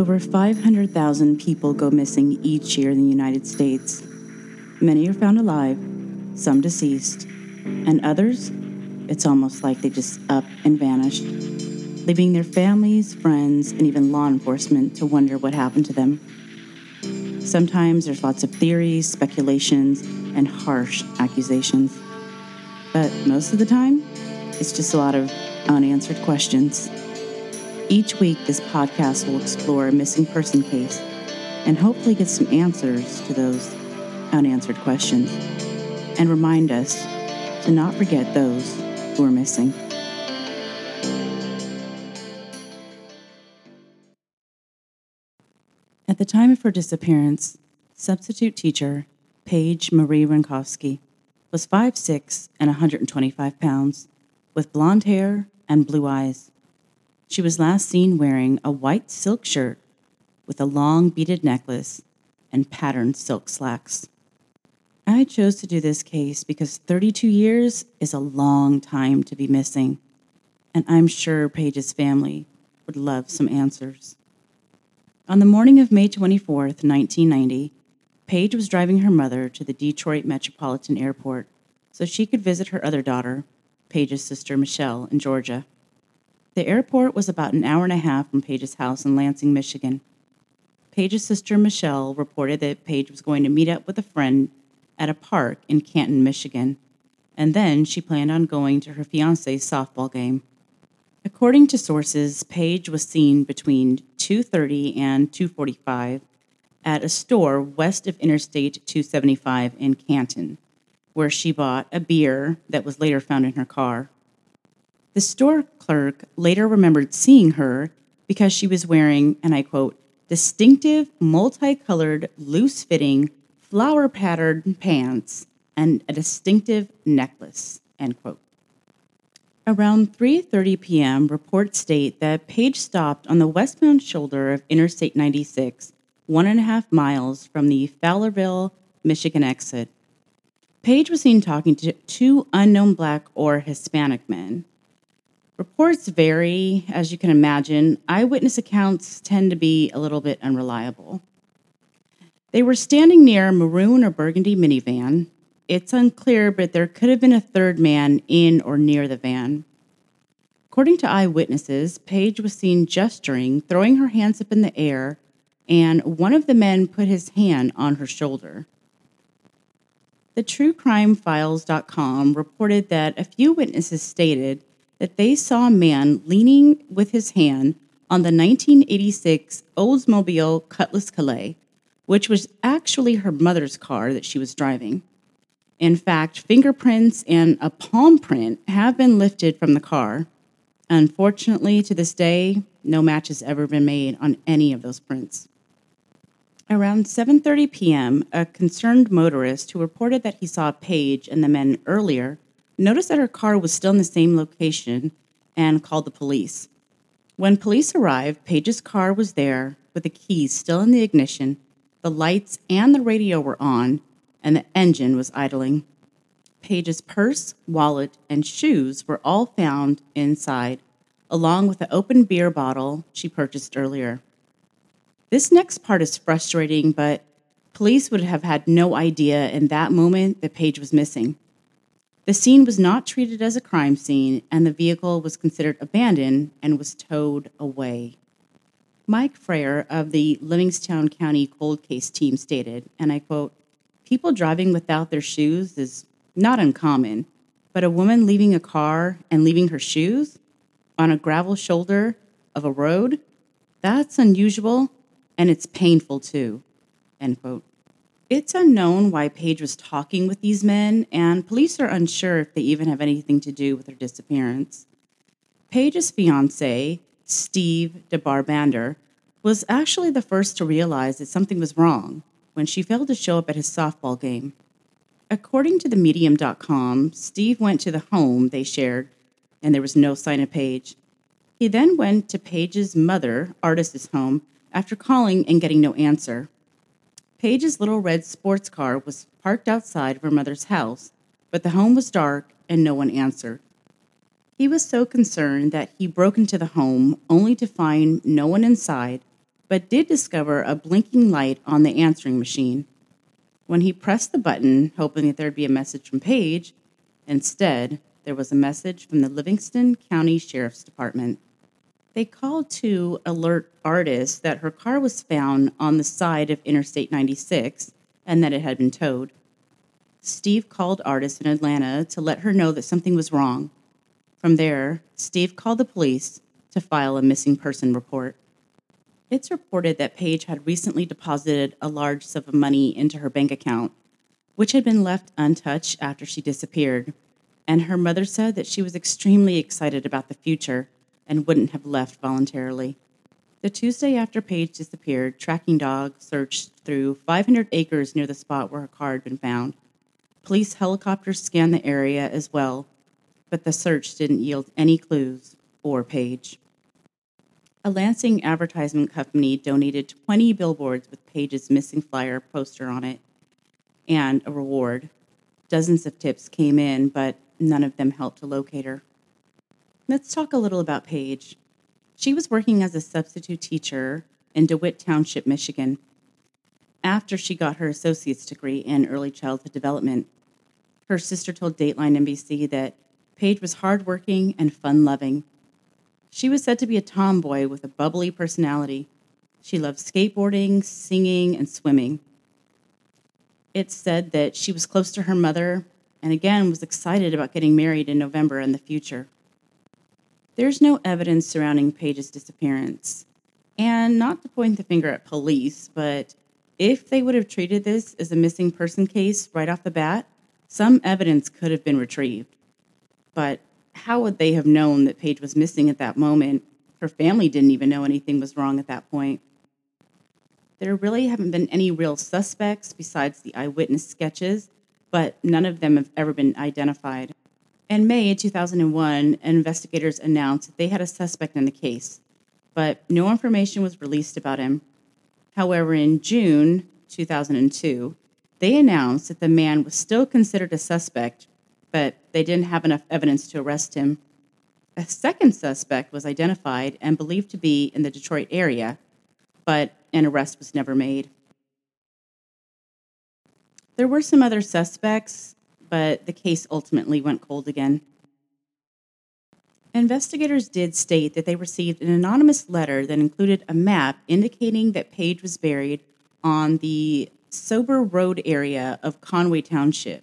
Over 500,000 people go missing each year in the United States. Many are found alive, some deceased, and others, it's almost like they just up and vanished, leaving their families, friends, and even law enforcement to wonder what happened to them. Sometimes there's lots of theories, speculations, and harsh accusations. But most of the time, it's just a lot of unanswered questions. Each week, this podcast will explore a missing person case and hopefully get some answers to those unanswered questions and remind us to not forget those who are missing. At the time of her disappearance, substitute teacher Paige Marie Renkoski was 5'6 and 125 pounds, with blonde hair and blue eyes. She was last seen wearing a white silk shirt with a long beaded necklace and patterned silk slacks. I chose to do this case because 32 years is a long time to be missing, and I'm sure Paige's family would love some answers. On the morning of May 24th, 1990, Paige was driving her mother to the Detroit Metropolitan Airport so she could visit her other daughter, Paige's sister Michelle, in Georgia. The airport was about an hour and a half from Paige's house in Lansing, Michigan. Paige's sister Michelle reported that Paige was going to meet up with a friend at a park in Canton, Michigan, and then she planned on going to her fiance's softball game. According to sources, Paige was seen between 2:30 and 2:45 at a store west of Interstate 275 in Canton, where she bought a beer that was later found in her car. The store clerk later remembered seeing her because she was wearing, and I quote, distinctive, multicolored, loose fitting, flower patterned pants and a distinctive necklace, end quote. Around 3:30 p.m., reports state that Paige stopped on the westbound shoulder of Interstate 96, one and a half miles from the Fowlerville, Michigan exit. Paige was seen talking to two unknown black or Hispanic men. Reports vary, as you can imagine. Eyewitness accounts tend to be a little bit unreliable. They were standing near a maroon or burgundy minivan. It's unclear, but there could have been a third man in or near the van. According to eyewitnesses, Paige was seen gesturing, throwing her hands up in the air, and one of the men put his hand on her shoulder. The TrueCrimeFiles.com reported that a few witnesses stated that they saw a man leaning with his hand on the 1986 Oldsmobile Cutlass Calais, which was actually her mother's car that she was driving. In fact, fingerprints and a palm print have been lifted from the car. Unfortunately, to this day, no match has ever been made on any of those prints. Around 7:30 p.m., a concerned motorist who reported that he saw Paige and the men earlier noticed that her car was still in the same location and called the police. When police arrived, Paige's car was there with the keys still in the ignition, the lights and the radio were on, and the engine was idling. Paige's purse, wallet, and shoes were all found inside, along with the open beer bottle she purchased earlier. This next part is frustrating, but police would have had no idea in that moment that Paige was missing. The scene was not treated as a crime scene, and the vehicle was considered abandoned and was towed away. Mike Freyer of the Livingston County Cold Case team stated, and I quote, People driving without their shoes is not uncommon, but a woman leaving a car and leaving her shoes on a gravel shoulder of a road, that's unusual and it's painful too. End quote. It's unknown why Paige was talking with these men, and police are unsure if they even have anything to do with her disappearance. Paige's fiance, Steve DeBarbander, was actually the first to realize that something was wrong when she failed to show up at his softball game. According to the medium.com, Steve went to the home they shared, and there was no sign of Paige. He then went to Paige's mother, Artis's home, after calling and getting no answer. Paige's little red sports car was parked outside of her mother's house, but the home was dark and no one answered. He was so concerned that he broke into the home only to find no one inside but did discover a blinking light on the answering machine. When he pressed the button, hoping that there'd be a message from Paige, instead, there was a message from the Livingston County Sheriff's Department. They called to alert Artis that her car was found on the side of Interstate 96 and that it had been towed. Steve called Artis in Atlanta to let her know that something was wrong. From there, Steve called the police to file a missing person report. It's reported that Paige had recently deposited a large sum of money into her bank account, which had been left untouched after she disappeared. And her mother said that she was extremely excited about the future and wouldn't have left voluntarily. The Tuesday after Paige disappeared, tracking dogs searched through 500 acres near the spot where her car had been found. Police helicopters scanned the area as well, but the search didn't yield any clues or Paige. A Lansing advertisement company donated 20 billboards with Paige's missing flyer poster on it and a reward. Dozens of tips came in, but none of them helped to locate her. Let's talk a little about Paige. She was working as a substitute teacher in DeWitt Township, Michigan, after she got her associate's degree in early childhood development. Her sister told Dateline NBC that Paige was hardworking and fun loving. She was said to be a tomboy with a bubbly personality. She loved skateboarding, singing, and swimming. It's said that she was close to her mother and again was excited about getting married in November in the future. There's no evidence surrounding Paige's disappearance. And not to point the finger at police, but if they would have treated this as a missing person case right off the bat, some evidence could have been retrieved. But how would they have known that Paige was missing at that moment? Her family didn't even know anything was wrong at that point. There really haven't been any real suspects besides the eyewitness sketches, but none of them have ever been identified. In May 2001, investigators announced that they had a suspect in the case, but no information was released about him. However, in June 2002, they announced that the man was still considered a suspect but they didn't have enough evidence to arrest him. A second suspect was identified and believed to be in the Detroit area, but an arrest was never made. There were some other suspects, but the case ultimately went cold again. Investigators did state that they received an anonymous letter that included a map indicating that Paige was buried on the Sober Road area of Conway Township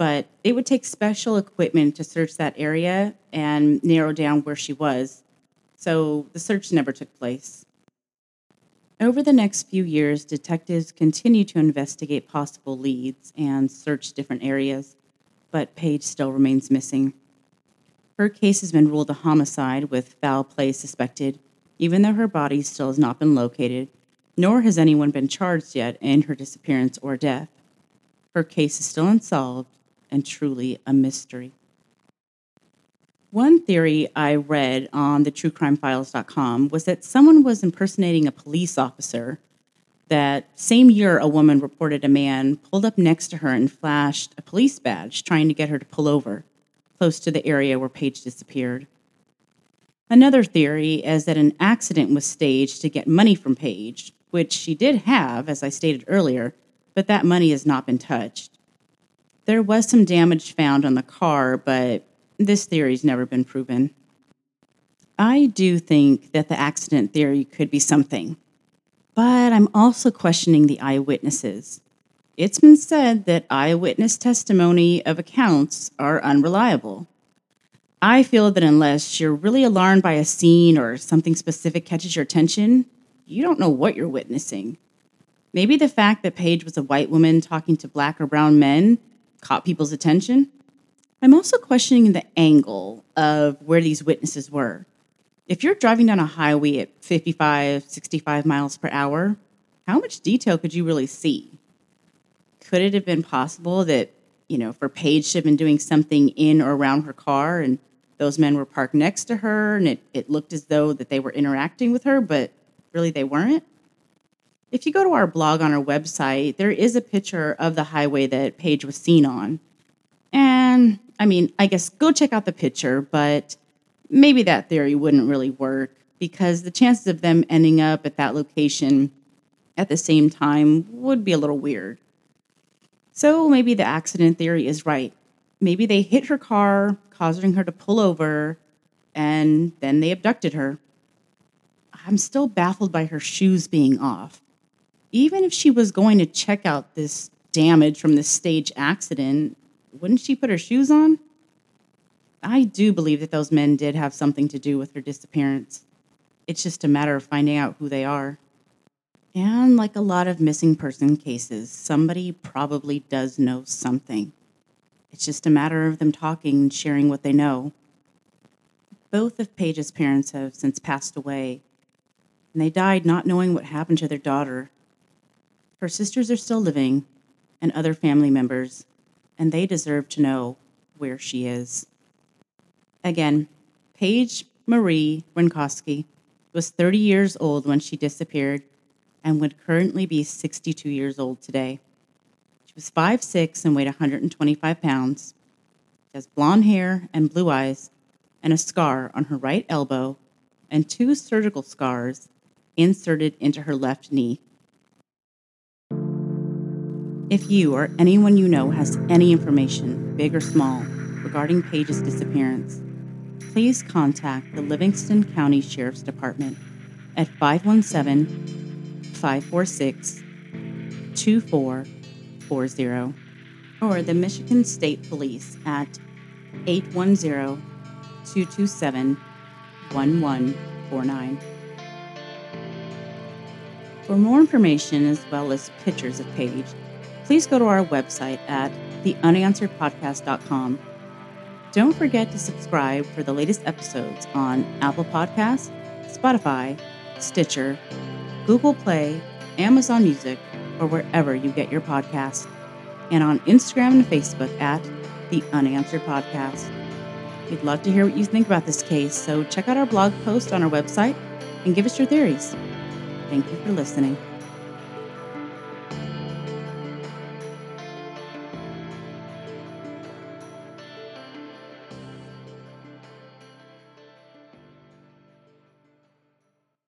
but it would take special equipment to search that area and narrow down where she was. So the search never took place. Over the next few years, detectives continue to investigate possible leads and search different areas, but Paige still remains missing. Her case has been ruled a homicide with foul play suspected, even though her body still has not been located, nor has anyone been charged yet in her disappearance or death. Her case is still unsolved, and truly a mystery. One theory I read on the truecrimefiles.com was that someone was impersonating a police officer. That same year, a woman reported a man pulled up next to her and flashed a police badge, trying to get her to pull over, close to the area where Paige disappeared. Another theory is that an accident was staged to get money from Paige, which she did have, as I stated earlier, but that money has not been touched. There was some damage found on the car, but this theory's never been proven. I do think that the accident theory could be something, but I'm also questioning the eyewitnesses. It's been said that eyewitness testimony of accounts are unreliable. I feel that unless you're really alarmed by a scene or something specific catches your attention, you don't know what you're witnessing. Maybe the fact that Paige was a white woman talking to black or brown men caught people's attention. I'm also questioning the angle of where these witnesses were. If you're driving down a highway at 55, 65 miles per hour, how much detail could you really see? Could it have been possible that, you know, for Paige to have been doing something in or around her car and those men were parked next to her and it, it looked as though that they were interacting with her, but really they weren't? If you go to our blog on our website, there is a picture of the highway that Paige was seen on. And I mean, I guess go check out the picture, but maybe that theory wouldn't really work. because the chances of them ending up at that location at the same time would be a little weird. So maybe the accident theory is right. Maybe they hit her car, causing her to pull over, and then they abducted her. I'm still baffled by her shoes being off. Even if she was going to check out this damage from this stage accident, wouldn't she put her shoes on? I do believe that those men did have something to do with her disappearance. It's just a matter of finding out who they are. And like a lot of missing person cases, somebody probably does know something. It's just a matter of them talking and sharing what they know. Both of Paige's parents have since passed away, and they died not knowing what happened to their daughter. Her sisters are still living, and other family members, and they deserve to know where she is. Again, Paige Marie Renkoski was 30 years old when she disappeared and would currently be 62 years old today. She was 5'6 and weighed 125 pounds. She has blonde hair and blue eyes and a scar on her right elbow and two surgical scars inserted into her left knee. If you or anyone you know has any information, big or small, regarding Paige's disappearance, please contact the Livingston County Sheriff's Department at 517 546 2440 or the Michigan State Police at 810 227 1149. For more information as well as pictures of Paige, please go to our website at theunansweredpodcast.com don't forget to subscribe for the latest episodes on Apple Podcasts, Spotify, Stitcher, Google Play, Amazon Music, or wherever you get your podcast, and on Instagram and Facebook at The Unanswered Podcast. We'd love to hear what you think about this case, so check out our blog post on our website and give us your theories. Thank you for listening.